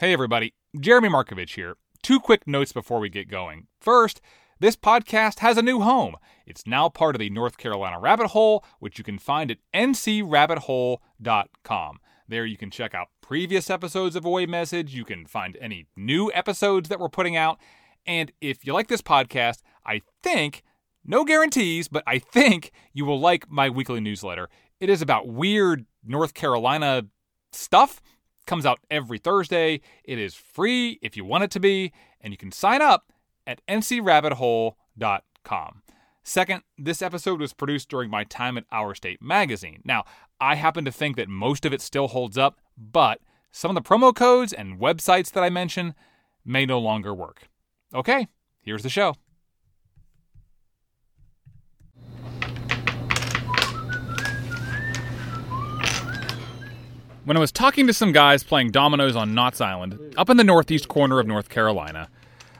Hey, everybody. Jeremy Markovich here. Two quick notes before we get going. First, this podcast has a new home. It's now part of the North Carolina Rabbit Hole, which you can find at ncrabbithole.com. There you can check out previous episodes of Away Message. You can find any new episodes that we're putting out. And if you like this podcast, I think, no guarantees, but I think you will like my weekly newsletter. It is about weird North Carolina stuff. Comes out every Thursday. It is free if you want it to be, and you can sign up at ncrabbithole.com. Second, this episode was produced during my time at Our State Magazine. Now, I happen to think that most of it still holds up, but some of the promo codes and websites that I mention may no longer work. Okay, here's the show. When I was talking to some guys playing dominoes on Knott's Island, up in the northeast corner of North Carolina,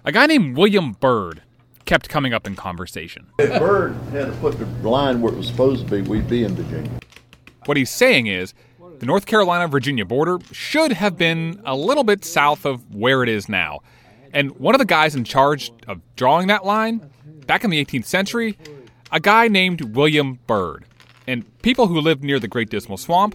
a guy named William Byrd kept coming up in conversation. If Byrd had to put the line where it was supposed to be, we'd be in Virginia. What he's saying is the North Carolina Virginia border should have been a little bit south of where it is now. And one of the guys in charge of drawing that line, back in the 18th century, a guy named William Byrd. And people who lived near the Great Dismal Swamp,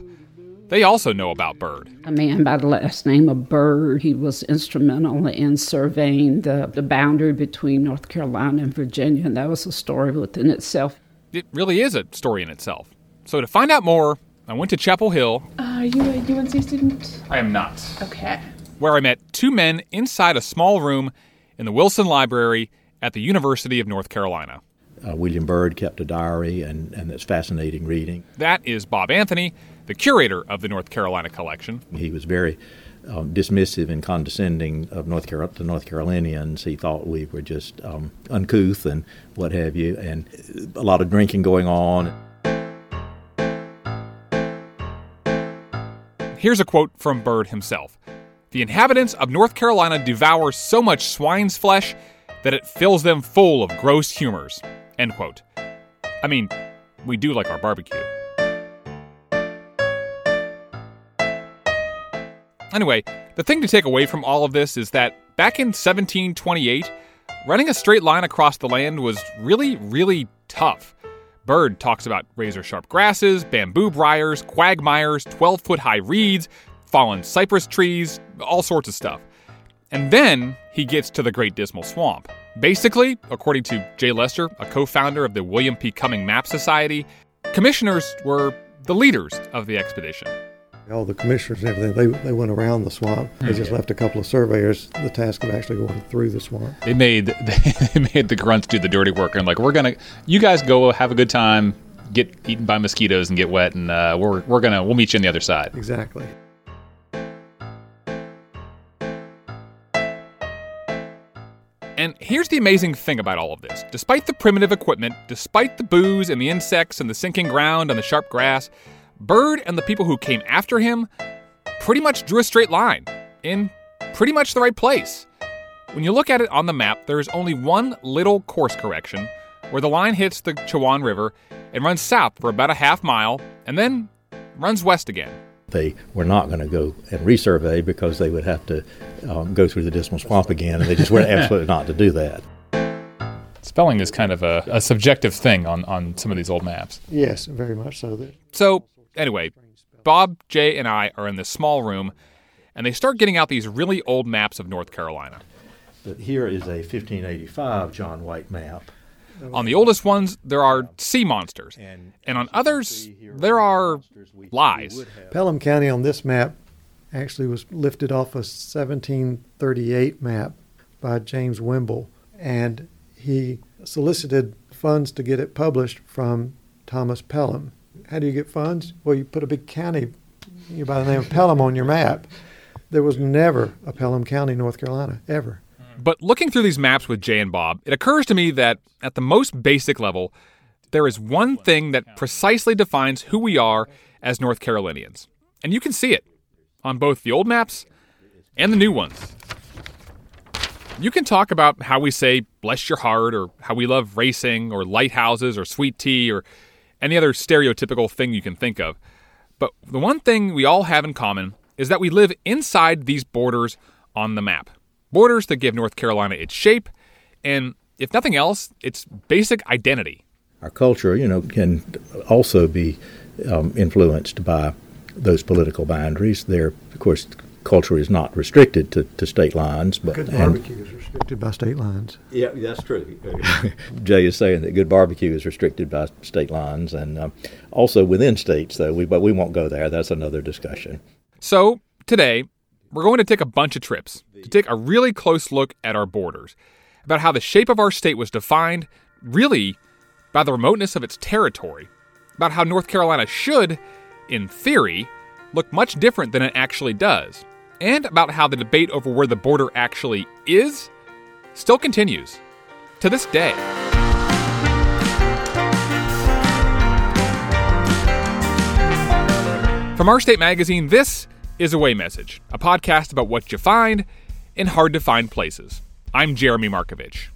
they also know about Byrd. A man by the last name of Byrd. He was instrumental in surveying the, the boundary between North Carolina and Virginia, and that was a story within itself. It really is a story in itself. So to find out more, I went to Chapel Hill. Uh, are you a UNC student? I am not. Okay. Where I met two men inside a small room in the Wilson Library at the University of North Carolina. Uh, William Byrd kept a diary, and, and it's fascinating reading. That is Bob Anthony, the curator of the North Carolina collection. He was very um, dismissive and condescending of North Car- the North Carolinians. He thought we were just um, uncouth and what have you, and a lot of drinking going on. Here's a quote from Byrd himself The inhabitants of North Carolina devour so much swine's flesh that it fills them full of gross humors. End quote. I mean, we do like our barbecue. Anyway, the thing to take away from all of this is that back in 1728, running a straight line across the land was really, really tough. Byrd talks about razor sharp grasses, bamboo briars, quagmires, 12 foot high reeds, fallen cypress trees, all sorts of stuff. And then he gets to the Great Dismal Swamp. Basically, according to Jay Lester, a co founder of the William P. Cumming Map Society, commissioners were the leaders of the expedition. All the commissioners and everything, they, they went around the swamp. They just left a couple of surveyors the task of actually going through the swamp. They made they made the grunts do the dirty work and like we're gonna you guys go have a good time, get eaten by mosquitoes and get wet, and uh, we're we're gonna we'll meet you on the other side. Exactly. And here's the amazing thing about all of this. Despite the primitive equipment, despite the booze and the insects and the sinking ground and the sharp grass, Byrd and the people who came after him pretty much drew a straight line in pretty much the right place. When you look at it on the map, there is only one little course correction where the line hits the Chowan River and runs south for about a half mile and then runs west again. They were not going to go and resurvey because they would have to um, go through the Dismal Swamp again, and they just were absolutely not to do that. Spelling is kind of a, a subjective thing on, on some of these old maps. Yes, very much so. So, anyway, Bob, Jay, and I are in this small room, and they start getting out these really old maps of North Carolina. But here is a 1585 John White map. On the oldest ones, there are sea monsters, and on others, there are lies. Pelham County on this map actually was lifted off a 1738 map by James Wimble, and he solicited funds to get it published from Thomas Pelham. How do you get funds? Well, you put a big county by the name of Pelham on your map. There was never a Pelham County, North Carolina, ever. But looking through these maps with Jay and Bob, it occurs to me that at the most basic level, there is one thing that precisely defines who we are as North Carolinians. And you can see it on both the old maps and the new ones. You can talk about how we say bless your heart or how we love racing or lighthouses or sweet tea or any other stereotypical thing you can think of. But the one thing we all have in common is that we live inside these borders on the map. Borders that give North Carolina its shape and, if nothing else, its basic identity. Our culture, you know, can also be um, influenced by those political boundaries. There, of course, culture is not restricted to, to state lines, but Good and- barbecue is restricted by state lines. Yeah, that's true. Jay is saying that good barbecue is restricted by state lines, and um, also within states, though. We, but we won't go there. That's another discussion. So, today, we're going to take a bunch of trips to take a really close look at our borders, about how the shape of our state was defined, really, by the remoteness of its territory, about how North Carolina should, in theory, look much different than it actually does, and about how the debate over where the border actually is still continues to this day. From our state magazine, this is Away Message, a podcast about what you find in hard to find places. I'm Jeremy Markovich.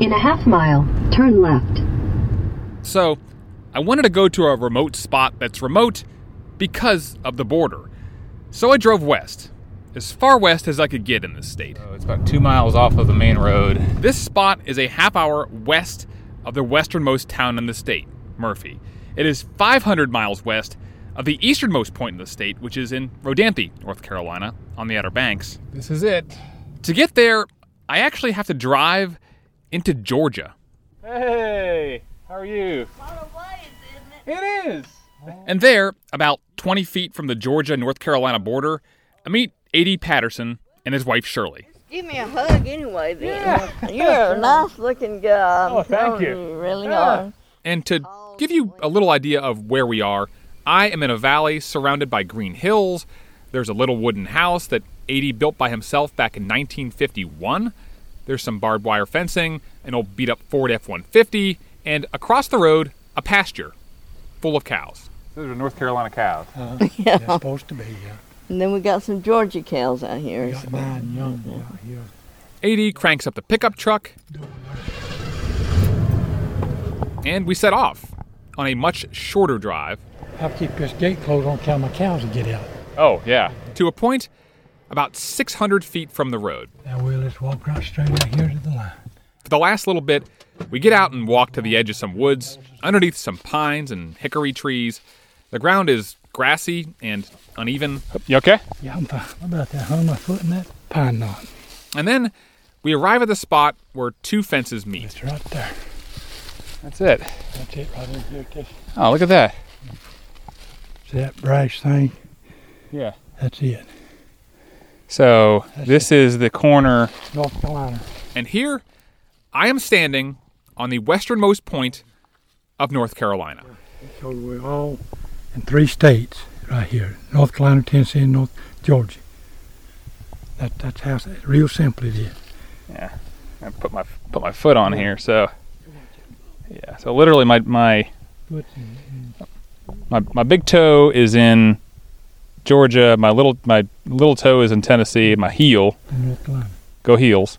In a half mile, turn left. So, I wanted to go to a remote spot that's remote because of the border. So I drove west, as far west as I could get in this state. Oh, it's about two miles off of the main road. This spot is a half hour west of the westernmost town in the state, Murphy. It is 500 miles west of the easternmost point in the state, which is in Rodanthe, North Carolina, on the Outer Banks. This is it. To get there, I actually have to drive into Georgia. Hey, how are you? It is. And there, about 20 feet from the Georgia North Carolina border, I meet A.D. Patterson and his wife Shirley. Give me a hug anyway, then. You're a nice looking guy. I'm Oh, thank you. You really Yeah. are. And to give you a little idea of where we are, I am in a valley surrounded by green hills. There's a little wooden house that A.D. built by himself back in 1951. There's some barbed wire fencing, an old beat up Ford F 150, and across the road, a pasture full of cows. Those are North Carolina cows. Uh-huh. Yeah. They're supposed to be, yeah. And then we got some Georgia cows out here. Got mine young, yeah, yeah. AD cranks up the pickup truck, and we set off on a much shorter drive I have to keep this gate closed on account my cows to get out. Oh, yeah. to a point about 600 feet from the road. Now we'll just walk right straight out here to the line. For the last little bit, we get out and walk to the edge of some woods, underneath some pines and hickory trees. The ground is grassy and uneven. You okay? Yeah, I'm fine. How about that? Hung my foot in that pine knot. And then we arrive at the spot where two fences meet. It's right there. That's it. That's it right in here. This- Oh, look at that. See that brash thing? Yeah. That's it. So this is the corner. North Carolina. And here, I am standing on the westernmost point of North Carolina. So we're all in three states right here. North Carolina, Tennessee, and North Georgia. That, that's how real simple it is. Yeah. I put my put my foot on here. So yeah. So literally, my my my, my big toe is in Georgia. My little my little toe is in Tennessee. My heel, North Carolina. go heels.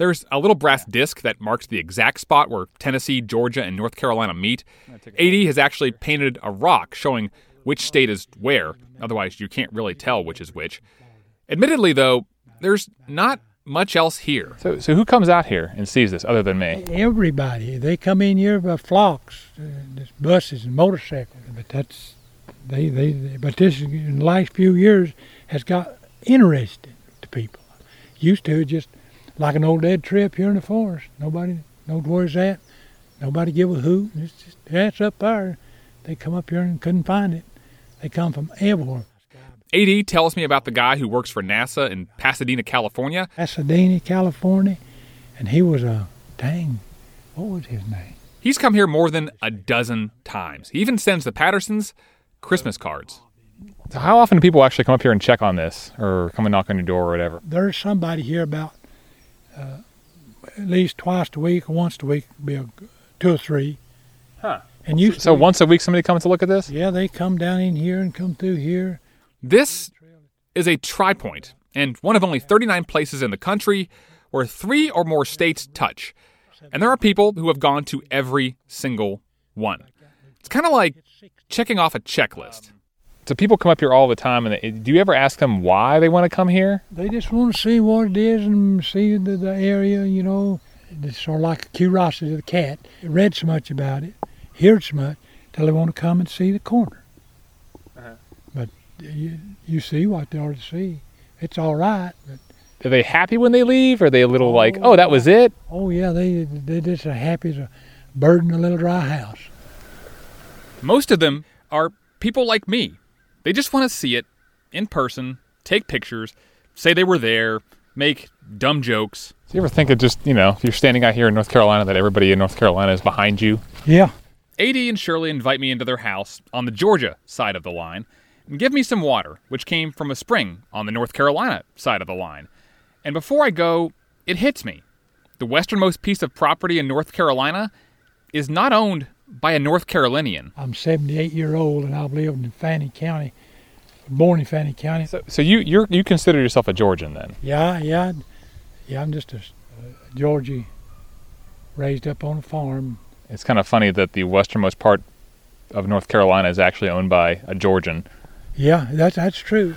There's a little brass disc that marks the exact spot where Tennessee, Georgia, and North Carolina meet. AD has actually painted a rock showing which state is where, otherwise, you can't really tell which is which. Admittedly, though, there's not much else here. So so who comes out here and sees this other than me? Everybody. They come in here by flocks, uh, there's buses and motorcycles. But that's they, they, they but this in the last few years has got interesting to people. Used to just like an old dead trip here in the forest. Nobody knows where it's at. Nobody give a hoot. It's just yeah, it's up there. They come up here and couldn't find it. They come from everywhere. AD tells me about the guy who works for NASA in Pasadena, California. Pasadena, California, and he was a dang. What was his name? He's come here more than a dozen times. He even sends the Pattersons Christmas cards. So how often do people actually come up here and check on this, or come and knock on your door, or whatever? there's somebody here about uh, at least twice a week or once a week, be a, two or three. Huh. And you, So once a week, somebody comes to look at this. yeah, they come down in here and come through here. This is a tri-point and one of only 39 places in the country where three or more states touch. And there are people who have gone to every single one. It's kind of like checking off a checklist. So people come up here all the time, and they, do you ever ask them why they want to come here? They just want to see what it is and see the, the area, you know. It's sort of like a curiosity of the cat. They read so much about it, heard so much, till they want to come and see the corner. Uh-huh. But you, you see what they are to see. It's all right, but Are they happy when they leave? Or are they a little like, oh, that was it? oh yeah, they they just as happy as a bird in a little dry house. Most of them are people like me. They just want to see it in person, take pictures, say they were there, make dumb jokes. Do you ever think of just, you know, if you're standing out here in North Carolina, that everybody in North Carolina is behind you? Yeah, AD and Shirley invite me into their house on the Georgia side of the line and give me some water, which came from a spring on the North Carolina side of the line. And before I go, it hits me. The westernmost piece of property in North Carolina is not owned by a North Carolinian. I'm 78 year old and I've lived in Fannin County, born in Fannin County. So, so you you're, you consider yourself a Georgian then? Yeah, yeah, yeah. I'm just a, a Georgie, raised up on a farm. It's kind of funny that the westernmost part of North Carolina is actually owned by a Georgian. Yeah, that's that's true.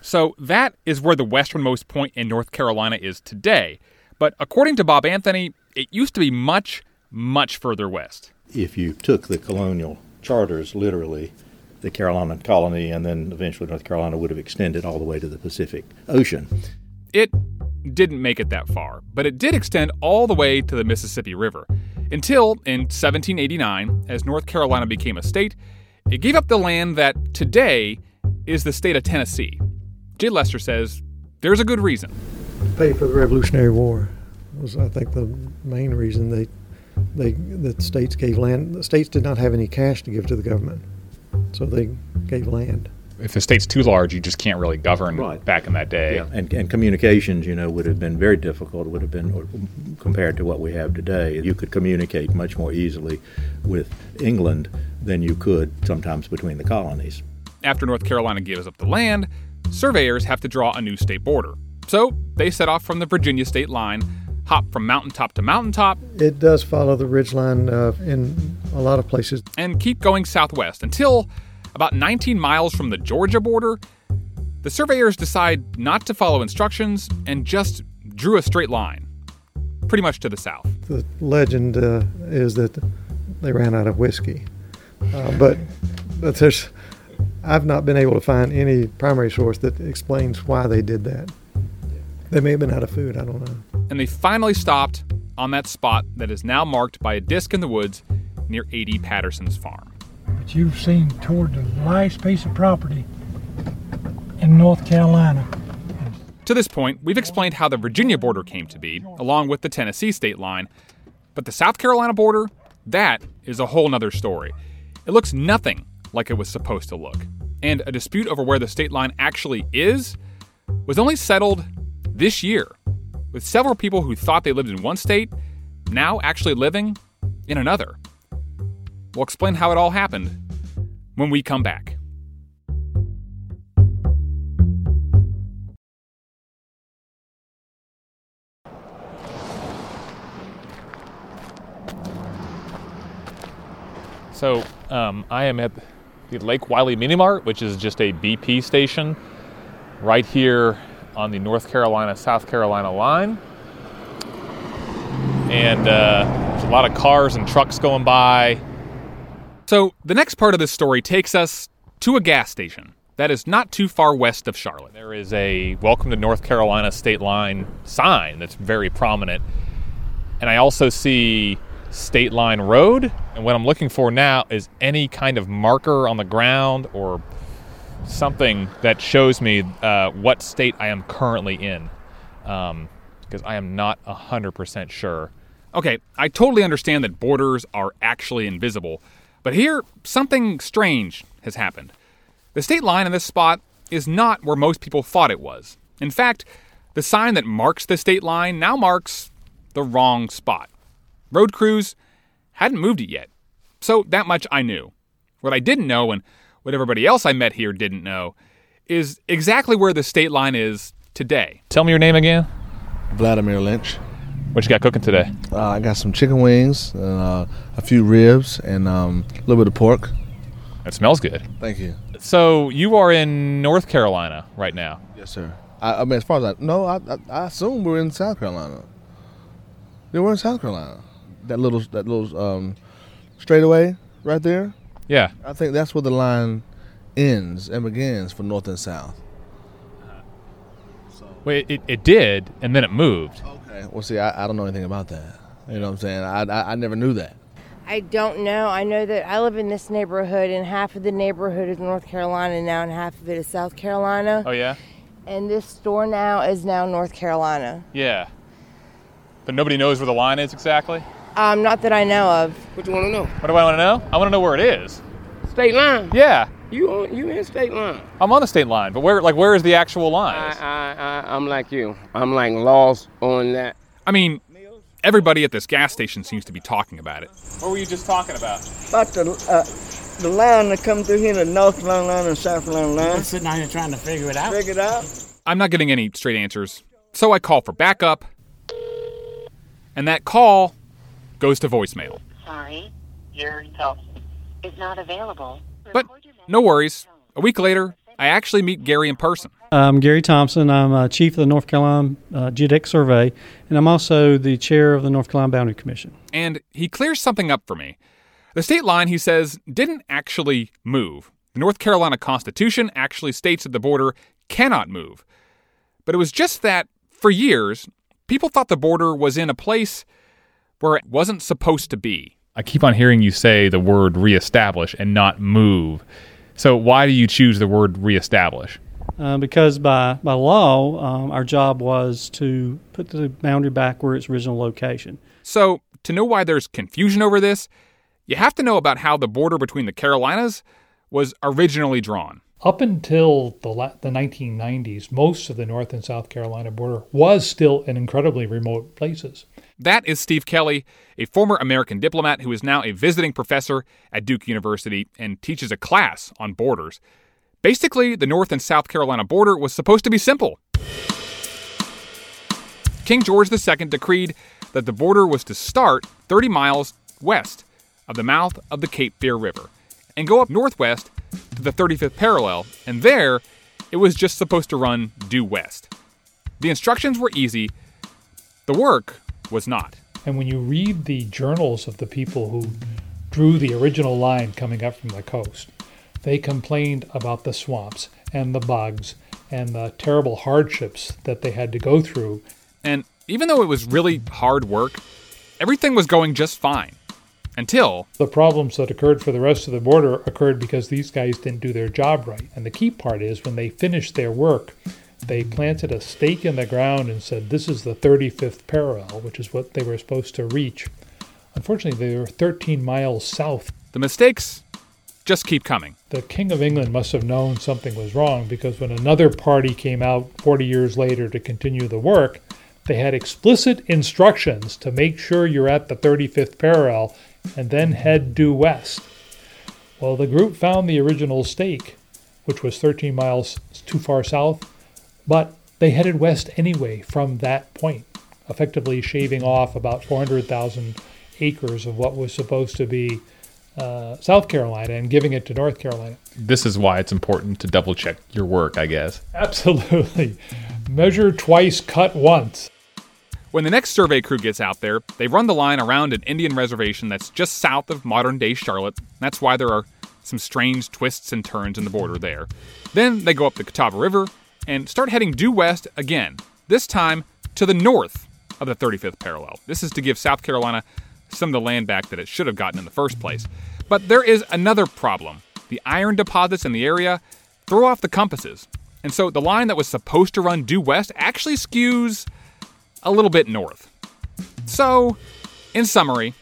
So that is where the westernmost point in North Carolina is today. But according to Bob Anthony, it used to be much, much further west. If you took the colonial charters literally, the Carolina colony and then eventually North Carolina would have extended all the way to the Pacific Ocean. It didn't make it that far, but it did extend all the way to the Mississippi River. Until in 1789, as North Carolina became a state, it gave up the land that today is the state of Tennessee. Jay Lester says there's a good reason. Pay for the Revolutionary War was, I think, the main reason they they the states gave land. The states did not have any cash to give to the government, so they gave land. If the state's too large, you just can't really govern Right. back in that day. And, and communications, you know, would have been very difficult, would have been compared to what we have today. You could communicate much more easily with England than you could sometimes between the colonies. After North Carolina gives up the land, surveyors have to draw a new state border. So they set off from the Virginia state line, hop from mountaintop to mountaintop, It does follow the ridge line uh, in a lot of places. and keep going southwest until about 19 miles from the Georgia border, the surveyors decide not to follow instructions and just drew a straight line, pretty much to the south. The legend uh, is that they ran out of whiskey, uh, but but there's I've not been able to find any primary source that explains why they did that. They may have been out of food. I don't know. And they finally stopped on that spot that is now marked by a disc in the woods near A.D. Patterson's farm. But you've seen toward the last piece of property in North Carolina. To this point, we've explained how the Virginia border came to be, along with the Tennessee state line. But the South Carolina border, that is a whole nother story. It looks nothing like it was supposed to look. And a dispute over where the state line actually is was only settled this year, with several people who thought they lived in one state now actually living in another. We'll explain how it all happened when we come back. So um, I am at the Lake Wylie Mini Mart, which is just a BP station right here on the North Carolina South Carolina line. And uh, there's a lot of cars and trucks going by. So, the next part of this story takes us to a gas station that is not too far west of Charlotte. There is a Welcome to North Carolina State Line sign that's very prominent. And I also see State Line Road. And what I'm looking for now is any kind of marker on the ground or something that shows me uh, what state I am currently in. Um, because I am not 100% sure. Okay, I totally understand that borders are actually invisible, but here, something strange has happened. The state line in this spot is not where most people thought it was. In fact, the sign that marks the state line now marks the wrong spot. Road crews hadn't moved it yet. So that much I knew. What I didn't know, and what everybody else I met here didn't know, is exactly where the state line is today. Tell me your name again. Vladimir Lynch. What you got cooking today? Uh, I got some chicken wings, and, uh, a few ribs, and um, a little bit of pork. It smells good. Thank you. So you are in North Carolina right now. Yes, sir. I, I mean, as far as I know, I, I, I assume we're in South Carolina. Yeah, we're in South Carolina. That little that little um, straightaway right there. Yeah. I think that's where the line ends and begins for North and South. Wait, it, it did, and then it moved. Okay. Well, see, I, I don't know anything about that. You know what I'm saying? I, I, I never knew that. I don't know. I know that I live in this neighborhood, and half of the neighborhood is North Carolina now, and half of it is South Carolina. Oh yeah. And this store now is now North Carolina. Yeah. But nobody knows where the line is exactly. Um, not that I know of. What you want to know? What do I want to know? I want to know where it is. State line. Yeah. You on, you in state line? I'm on the state line, but where like where is the actual line? I, I, I, I'm like you. I'm like lost on that. I mean, everybody at this gas station seems to be talking about it. What were you just talking about? About the uh, the line that come through here, the North Carolina line and South Carolina line. I'm sitting out here trying to figure it out. Figure it out. I'm not getting any straight answers, so I call for backup, and that call goes to voicemail. Sorry, Your Thompson is not available. But no worries. A week later, I actually meet Gary in person. I'm Gary Thompson. I'm uh, chief of the North Carolina uh, Geodetic Survey, and I'm also the chair of the North Carolina Boundary Commission. And he clears something up for me. The state line, he says, didn't actually move. The North Carolina Constitution actually states that the border cannot move. But it was just that, for years, people thought the border was in a place where it wasn't supposed to be. I keep on hearing you say the word reestablish and not move. So why do you choose the word reestablish? Uh, because by, by law, um, our job was to put the boundary back where its original location. So, to know why there's confusion over this, you have to know about how the border between the Carolinas was originally drawn. Up until the, la- the 1990s, most of the North and South Carolina border was still in incredibly remote places. That is Steve Kelly, a former American diplomat who is now a visiting professor at Duke University and teaches a class on borders. Basically, the North and South Carolina border was supposed to be simple. King George II decreed that the border was to start 30 miles west of the mouth of the Cape Fear River and go up northwest to the 35th parallel, and there it was just supposed to run due west. The instructions were easy, the work was not. And when you read the journals of the people who drew the original line coming up from the coast, they complained about the swamps and the bugs and the terrible hardships that they had to go through. And even though it was really hard work, everything was going just fine. Until the problems that occurred for the rest of the border occurred because these guys didn't do their job right. And the key part is when they finished their work, they planted a stake in the ground and said, This is the 35th parallel, which is what they were supposed to reach. Unfortunately, they were 13 miles south. The mistakes just keep coming. The King of England must have known something was wrong because when another party came out 40 years later to continue the work, they had explicit instructions to make sure you're at the 35th parallel and then head due west. Well, the group found the original stake, which was 13 miles too far south, but they headed west anyway from that point, effectively shaving off about 400,000 acres of what was supposed to be uh, South Carolina and giving it to North Carolina. This is why it's important to double check your work, I guess. Absolutely. Measure twice, cut once. When the next survey crew gets out there, they run the line around an Indian reservation that's just south of modern day Charlotte. That's why there are some strange twists and turns in the border there. Then they go up the Catawba River and start heading due west again, this time to the north of the 35th parallel. This is to give South Carolina some of the land back that it should have gotten in the first place. But there is another problem. The iron deposits in the area throw off the compasses. And so the line that was supposed to run due west actually skews a little bit north. So, in summary,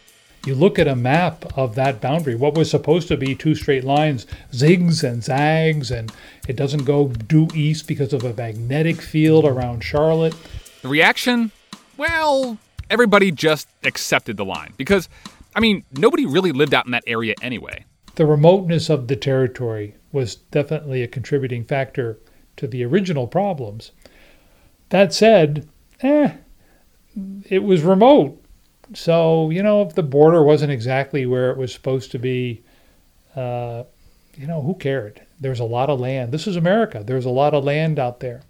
you look at a map of that boundary, what was supposed to be two straight lines zigs and zags, and it doesn't go due east because of a magnetic field around Charlotte. The reaction? Well, everybody just accepted the line because, I mean, nobody really lived out in that area anyway. The remoteness of the territory was definitely a contributing factor to the original problems. That said, eh, it was remote. So, you know, if the border wasn't exactly where it was supposed to be, uh, you know, who cared? There's a lot of land. This is America. There's a lot of land out there.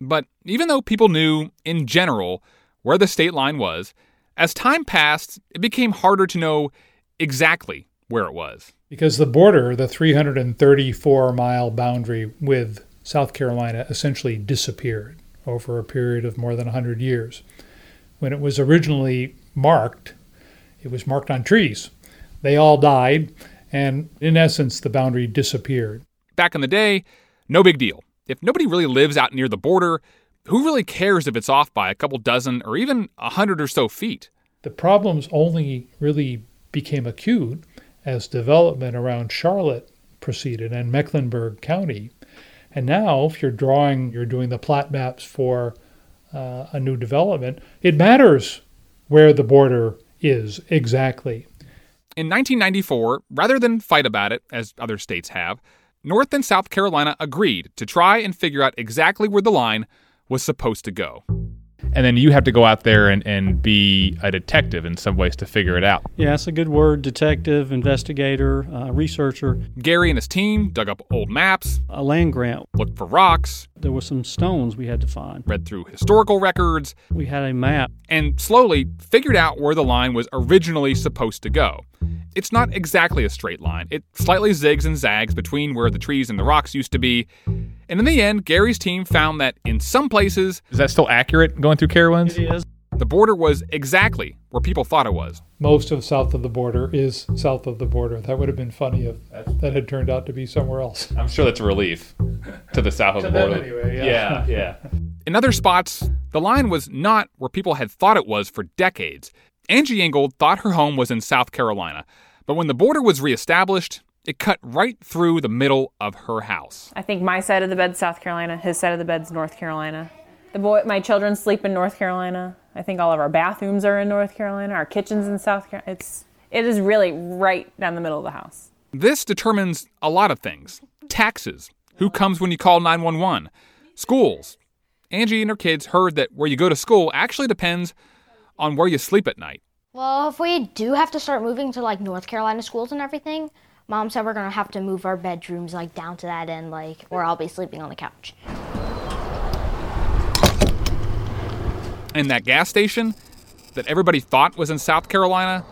But even though people knew, in general, where the state line was, as time passed, it became harder to know exactly where it was. Because the border, the 334 mile boundary with South Carolina, essentially disappeared over a period of more than 100 years. When it was originally marked, it was marked on trees. They all died, and in essence, the boundary disappeared. Back in the day, no big deal. If nobody really lives out near the border, who really cares if it's off by a couple dozen or even a hundred or so feet? The problems only really became acute as development around Charlotte proceeded and Mecklenburg County. And now, if you're drawing, you're doing the plat maps for uh, a new development, it matters where the border is exactly. In 1994, rather than fight about it, as other states have, North and South Carolina agreed to try and figure out exactly where the line was supposed to go. And then you have to go out there and, and be a detective in some ways to figure it out. Yeah, that's a good word detective, investigator, uh, researcher. Gary and his team dug up old maps, a land grant, looked for rocks. There were some stones we had to find, read through historical records. We had a map. And slowly figured out where the line was originally supposed to go. It's not exactly a straight line. It slightly zigs and zags between where the trees and the rocks used to be. And in the end, Gary's team found that in some places. Is that still accurate going through Carowinds? It is. The border was exactly where people thought it was. Most of south of the border is south of the border. That would have been funny if that had turned out to be somewhere else. I'm sure that's a relief to the south of the border. Anyway, yeah, yeah. yeah. In other spots, the line was not where people had thought it was for decades. Angie Ingold thought her home was in South Carolina, but when the border was reestablished, it cut right through the middle of her house. I think my side of the bed's South Carolina, his side of the bed's North Carolina. The boy, my children sleep in North Carolina. I think all of our bathrooms are in North Carolina. Our kitchen's in South Carolina. It's it is really right down the middle of the house. This determines a lot of things: taxes, who comes when you call 911, schools. Angie and her kids heard that where you go to school actually depends on where you sleep at night. Well, if we do have to start moving to like North Carolina schools and everything, Mom said we're gonna have to move our bedrooms like down to that end, like, or I'll be sleeping on the couch. And that gas station that everybody thought was in South Carolina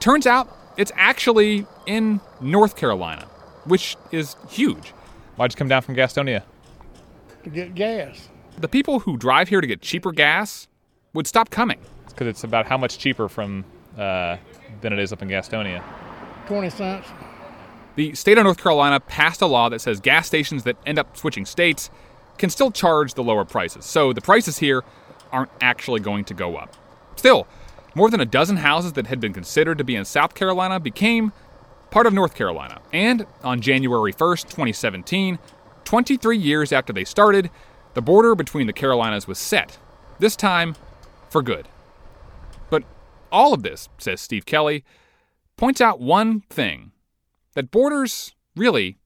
turns out it's actually in North Carolina, which is huge. Why'd you come down from Gastonia? To get gas. The people who drive here to get cheaper gas would stop coming. It's because it's about how much cheaper from uh, than it is up in Gastonia. 20 cents. The state of North Carolina passed a law that says gas stations that end up switching states can still charge the lower prices. So the prices here aren't actually going to go up. Still, more than a dozen houses that had been considered to be in South Carolina became part of North Carolina. And on January 1st, 2017, 23 years after they started, the border between the Carolinas was set. This time, for good. All of this, says Steve Kelly, points out one thing that borders, really,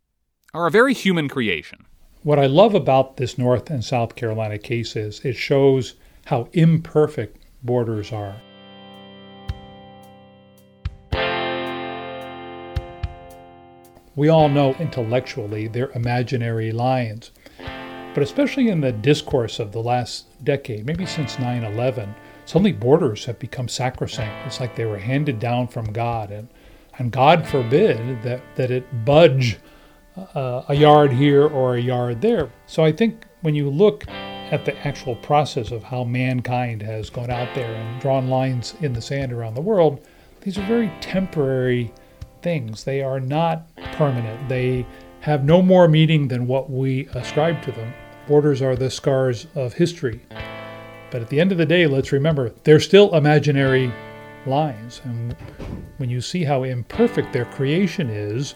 are a very human creation. What I love about this North and South Carolina case is it shows how imperfect borders are. We all know intellectually they're imaginary lines, but especially in the discourse of the last decade, maybe since 9 11, suddenly borders have become sacrosanct. It's like they were handed down from God, and, and God forbid that, that it budge uh, a yard here or a yard there. So I think when you look at the actual process of how mankind has gone out there and drawn lines in the sand around the world, these are very temporary things. They are not permanent. They have no more meaning than what we ascribe to them. Borders are the scars of history. But at the end of the day, let's remember they're still imaginary lines. And when you see how imperfect their creation is,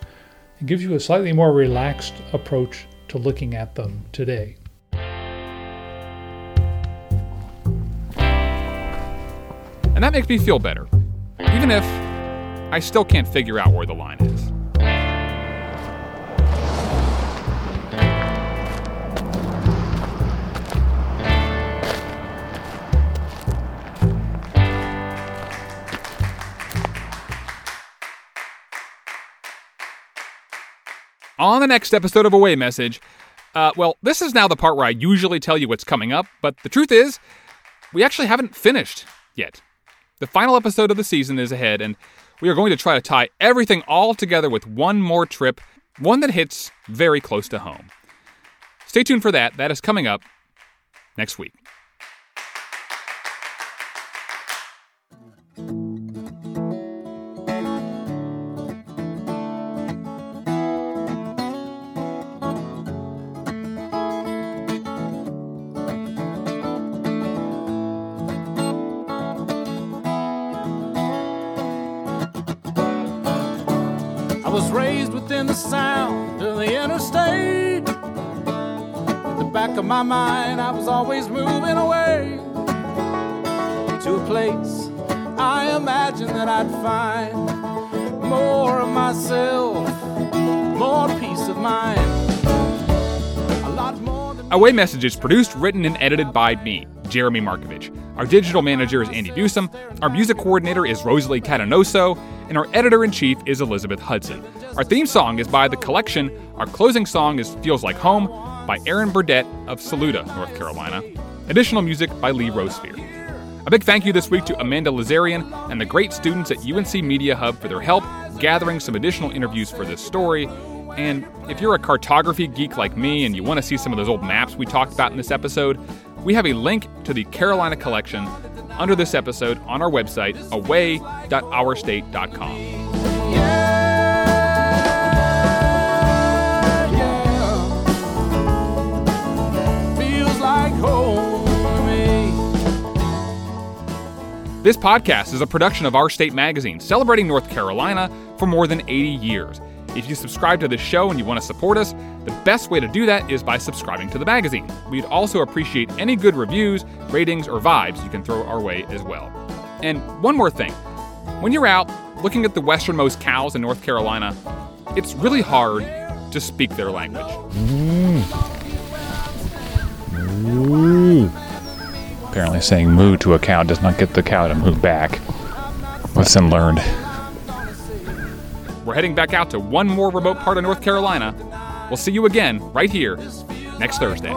it gives you a slightly more relaxed approach to looking at them today. And that makes me feel better, even if I still can't figure out where the line is. On the next episode of Away Message, uh, well, this is now the part where I usually tell you what's coming up, but the truth is, we actually haven't finished yet. The final episode of the season is ahead, and we are going to try to tie everything all together with one more trip, one that hits very close to home. Stay tuned for that. That is coming up next week. Of my mind, I was always moving away to a place I imagined that I'd find more of myself, more peace of mind. Away Message is produced, written, and edited by me, Jeremy Markovich. Our digital manager is Andy Busum. Our music coordinator is Rosalie Catanoso. And our editor in chief is Elizabeth Hudson. Our theme song is by The Collection. Our closing song is Feels Like Home by Aaron Burdett of Saluda, North Carolina. Additional music by Lee Rosevere. A big thank you this week to Amanda Lazarian and the great students at UNC Media Hub for their help gathering some additional interviews for this story. And if you're a cartography geek like me and you want to see some of those old maps we talked about in this episode, we have a link to the Carolina Collection under this episode on our website, away.ourstate.com. This podcast is a production of Our State Magazine, celebrating North Carolina for more than 80 years. If you subscribe to this show and you want to support us, the best way to do that is by subscribing to the magazine. We'd also appreciate any good reviews, ratings, or vibes you can throw our way as well. And one more thing when you're out looking at the westernmost cows in North Carolina, it's really hard to speak their language. Mmm. Mmm. Apparently, saying moo to a cow does not get the cow to move back. Lesson learned. We're heading back out to one more remote part of North Carolina. We'll see you again right here next Thursday.